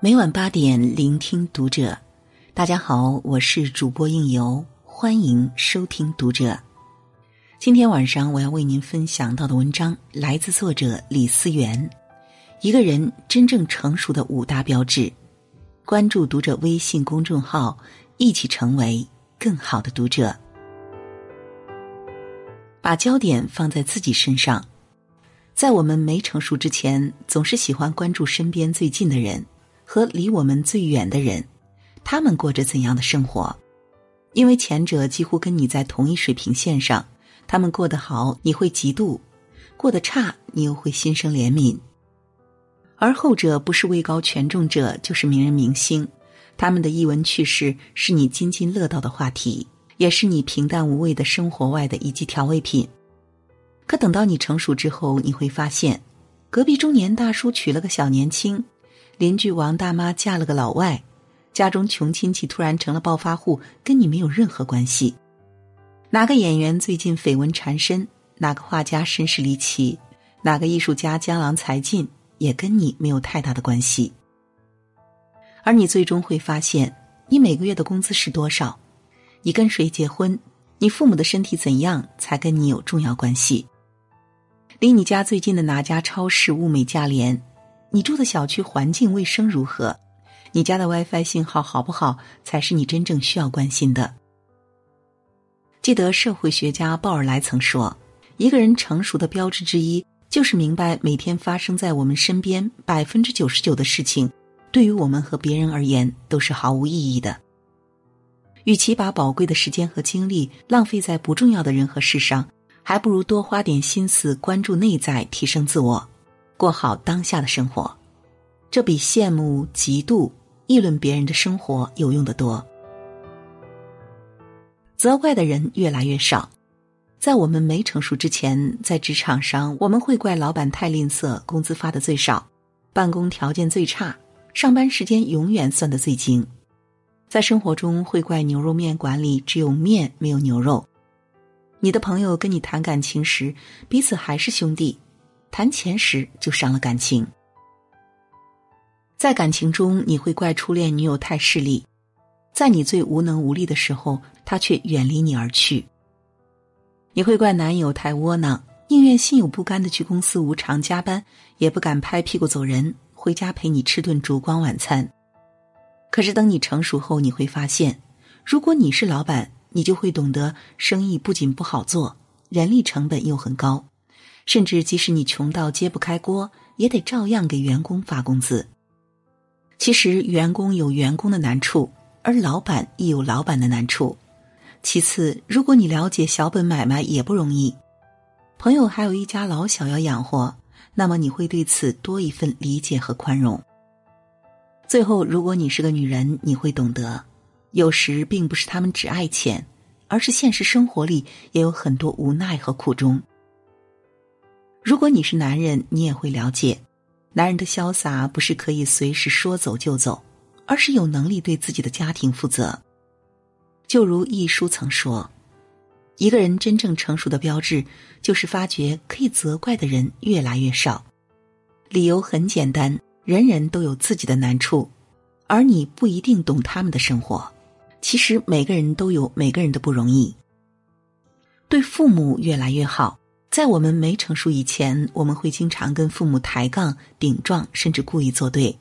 每晚八点，聆听读者。大家好，我是主播应由，欢迎收听读者。今天晚上我要为您分享到的文章来自作者李思源。一个人真正成熟的五大标志。关注读者微信公众号，一起成为更好的读者。把焦点放在自己身上。在我们没成熟之前，总是喜欢关注身边最近的人和离我们最远的人，他们过着怎样的生活？因为前者几乎跟你在同一水平线上。他们过得好，你会嫉妒；过得差，你又会心生怜悯。而后者不是位高权重者，就是名人明星，他们的逸闻趣事是你津津乐道的话题，也是你平淡无味的生活外的一剂调味品。可等到你成熟之后，你会发现，隔壁中年大叔娶了个小年轻，邻居王大妈嫁了个老外，家中穷亲戚突然成了暴发户，跟你没有任何关系。哪个演员最近绯闻缠身？哪个画家身世离奇？哪个艺术家江郎才尽？也跟你没有太大的关系。而你最终会发现，你每个月的工资是多少？你跟谁结婚？你父母的身体怎样？才跟你有重要关系。离你家最近的哪家超市物美价廉？你住的小区环境卫生如何？你家的 WiFi 信号好不好？才是你真正需要关心的。记得社会学家鲍尔莱曾说：“一个人成熟的标志之一，就是明白每天发生在我们身边百分之九十九的事情，对于我们和别人而言都是毫无意义的。与其把宝贵的时间和精力浪费在不重要的人和事上，还不如多花点心思关注内在，提升自我，过好当下的生活。这比羡慕、嫉妒、议论别人的生活有用的多。”责怪的人越来越少，在我们没成熟之前，在职场上我们会怪老板太吝啬，工资发的最少，办公条件最差，上班时间永远算的最精；在生活中会怪牛肉面馆里只有面没有牛肉。你的朋友跟你谈感情时，彼此还是兄弟；谈钱时就伤了感情。在感情中，你会怪初恋女友太势利。在你最无能无力的时候，她却远离你而去。你会怪男友太窝囊，宁愿心有不甘的去公司无偿加班，也不敢拍屁股走人，回家陪你吃顿烛光晚餐。可是等你成熟后，你会发现，如果你是老板，你就会懂得，生意不仅不好做，人力成本又很高，甚至即使你穷到揭不开锅，也得照样给员工发工资。其实，员工有员工的难处。而老板亦有老板的难处。其次，如果你了解小本买卖也不容易，朋友还有一家老小要养活，那么你会对此多一份理解和宽容。最后，如果你是个女人，你会懂得，有时并不是他们只爱钱，而是现实生活里也有很多无奈和苦衷。如果你是男人，你也会了解，男人的潇洒不是可以随时说走就走。而是有能力对自己的家庭负责。就如一书曾说：“一个人真正成熟的标志，就是发觉可以责怪的人越来越少。理由很简单，人人都有自己的难处，而你不一定懂他们的生活。其实每个人都有每个人的不容易。对父母越来越好，在我们没成熟以前，我们会经常跟父母抬杠、顶撞，甚至故意作对。”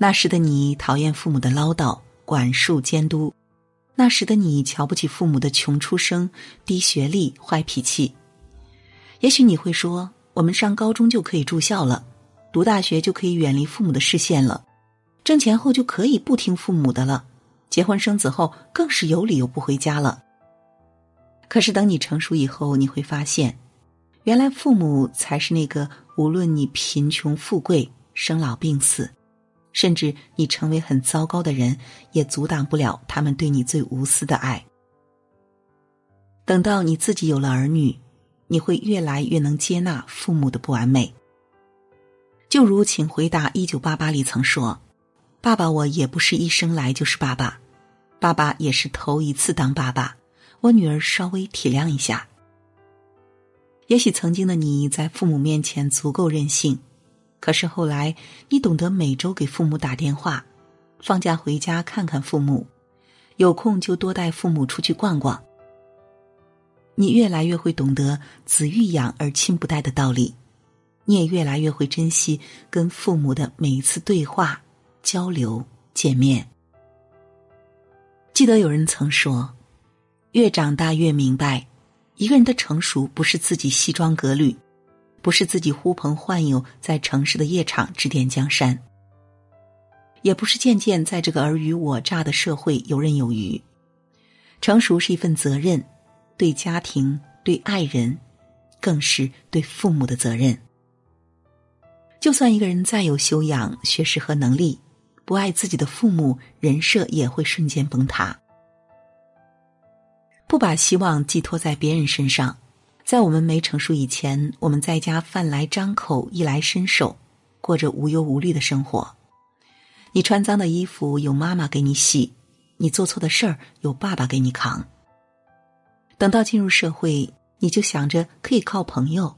那时的你讨厌父母的唠叨、管束、监督；那时的你瞧不起父母的穷出生、低学历、坏脾气。也许你会说：“我们上高中就可以住校了，读大学就可以远离父母的视线了，挣钱后就可以不听父母的了，结婚生子后更是有理由不回家了。”可是等你成熟以后，你会发现，原来父母才是那个无论你贫穷富贵、生老病死。甚至你成为很糟糕的人，也阻挡不了他们对你最无私的爱。等到你自己有了儿女，你会越来越能接纳父母的不完美。就如《请回答一九八八》里曾说：“爸爸，我也不是一生来就是爸爸，爸爸也是头一次当爸爸，我女儿稍微体谅一下。”也许曾经的你在父母面前足够任性。可是后来，你懂得每周给父母打电话，放假回家看看父母，有空就多带父母出去逛逛。你越来越会懂得“子欲养而亲不待”的道理，你也越来越会珍惜跟父母的每一次对话、交流、见面。记得有人曾说：“越长大越明白，一个人的成熟不是自己西装革履。”不是自己呼朋唤友在城市的夜场指点江山，也不是渐渐在这个尔虞我诈的社会游刃有余。成熟是一份责任，对家庭、对爱人，更是对父母的责任。就算一个人再有修养、学识和能力，不爱自己的父母，人设也会瞬间崩塌。不把希望寄托在别人身上。在我们没成熟以前，我们在家饭来张口、衣来伸手，过着无忧无虑的生活。你穿脏的衣服有妈妈给你洗，你做错的事儿有爸爸给你扛。等到进入社会，你就想着可以靠朋友，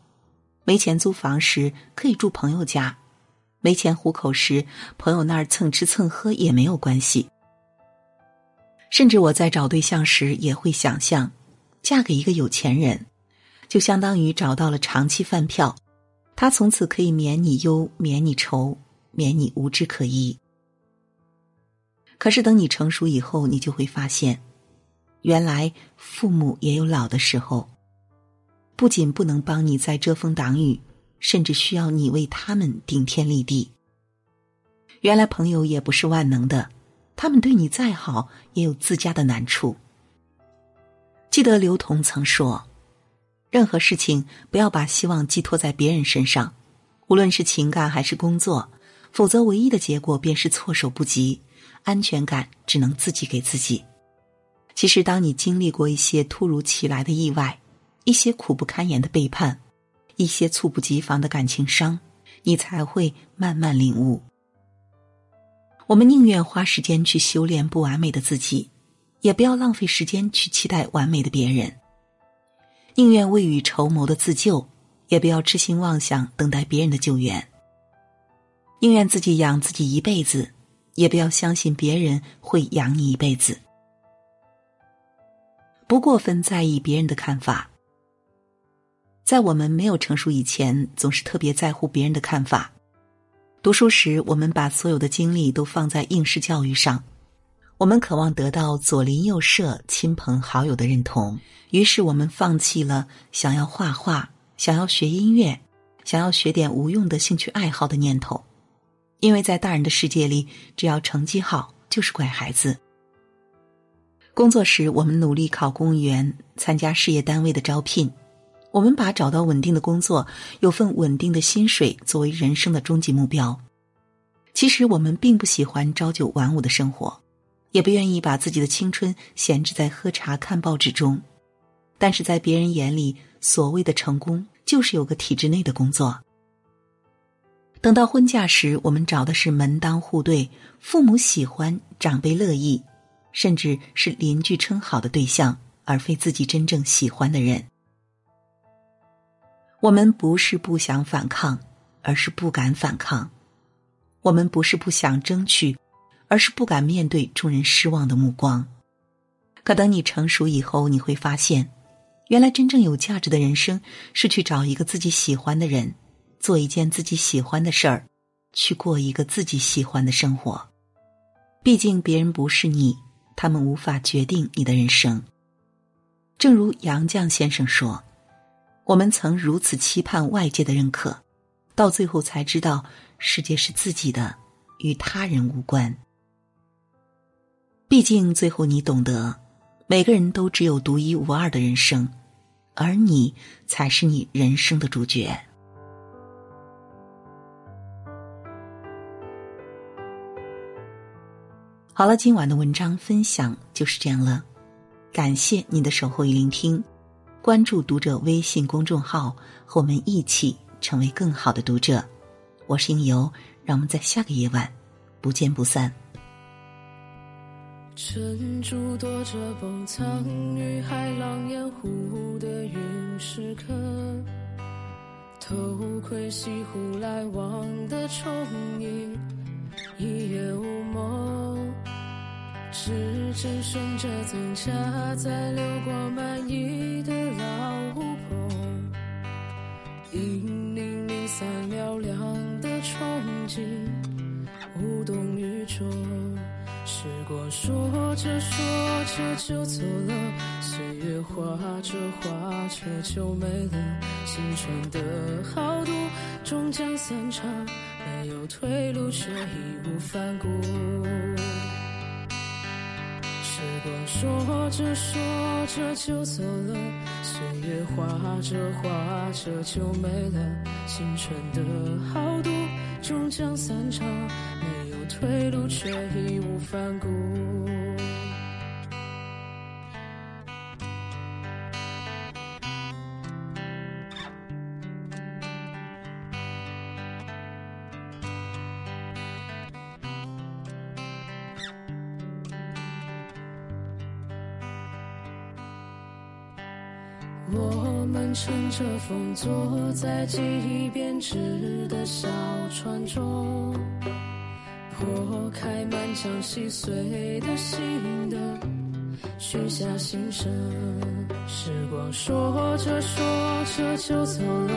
没钱租房时可以住朋友家，没钱糊口时朋友那儿蹭吃蹭喝也没有关系。甚至我在找对象时也会想象，嫁给一个有钱人。就相当于找到了长期饭票，他从此可以免你忧、免你愁、免你无枝可依。可是等你成熟以后，你就会发现，原来父母也有老的时候，不仅不能帮你在遮风挡雨，甚至需要你为他们顶天立地。原来朋友也不是万能的，他们对你再好，也有自家的难处。记得刘同曾说。任何事情不要把希望寄托在别人身上，无论是情感还是工作，否则唯一的结果便是措手不及，安全感只能自己给自己。其实，当你经历过一些突如其来的意外，一些苦不堪言的背叛，一些猝不及防的感情伤，你才会慢慢领悟。我们宁愿花时间去修炼不完美的自己，也不要浪费时间去期待完美的别人。宁愿未雨绸缪的自救，也不要痴心妄想等待别人的救援。宁愿自己养自己一辈子，也不要相信别人会养你一辈子。不过分在意别人的看法。在我们没有成熟以前，总是特别在乎别人的看法。读书时，我们把所有的精力都放在应试教育上。我们渴望得到左邻右舍、亲朋好友的认同，于是我们放弃了想要画画、想要学音乐、想要学点无用的兴趣爱好的念头，因为在大人的世界里，只要成绩好就是乖孩子。工作时，我们努力考公务员，参加事业单位的招聘，我们把找到稳定的工作、有份稳定的薪水作为人生的终极目标。其实，我们并不喜欢朝九晚五的生活。也不愿意把自己的青春闲置在喝茶看报纸中，但是在别人眼里，所谓的成功就是有个体制内的工作。等到婚嫁时，我们找的是门当户对、父母喜欢、长辈乐意，甚至是邻居称好的对象，而非自己真正喜欢的人。我们不是不想反抗，而是不敢反抗；我们不是不想争取。而是不敢面对众人失望的目光。可等你成熟以后，你会发现，原来真正有价值的人生是去找一个自己喜欢的人，做一件自己喜欢的事儿，去过一个自己喜欢的生活。毕竟别人不是你，他们无法决定你的人生。正如杨绛先生说：“我们曾如此期盼外界的认可，到最后才知道，世界是自己的，与他人无关。”毕竟，最后你懂得，每个人都只有独一无二的人生，而你才是你人生的主角。好了，今晚的文章分享就是这样了，感谢您的守候与聆听，关注读者微信公众号，和我们一起成为更好的读者。我是应由，让我们在下个夜晚不见不散。珍珠躲着崩苍于海浪掩护的陨石刻，偷窥西湖来往的憧憬，一夜无梦，指针顺着增加在流过满溢的憧憬，无动于衷。时光说着说着就走了，岁月画着画着就没了。青春的豪赌终将散场，没有退路却义无反顾。时光说着说着就走了，岁月画着画着就没了。青春的豪赌将散场。没有退路却义无反顾。我们乘着风，坐在记忆编织的小船中。拨开满腔细碎的心的，许下心声。时光说着说着就走了，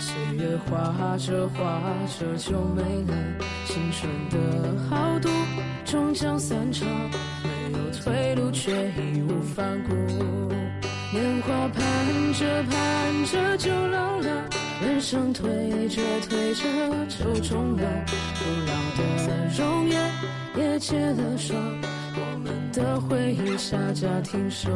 岁月画着画着就没了。青春的豪赌终将散场，没有退路却义无反顾。话盼着盼着就老了。人生推着推着就终了，不老的容颜也结了霜，我们的回忆下架停售。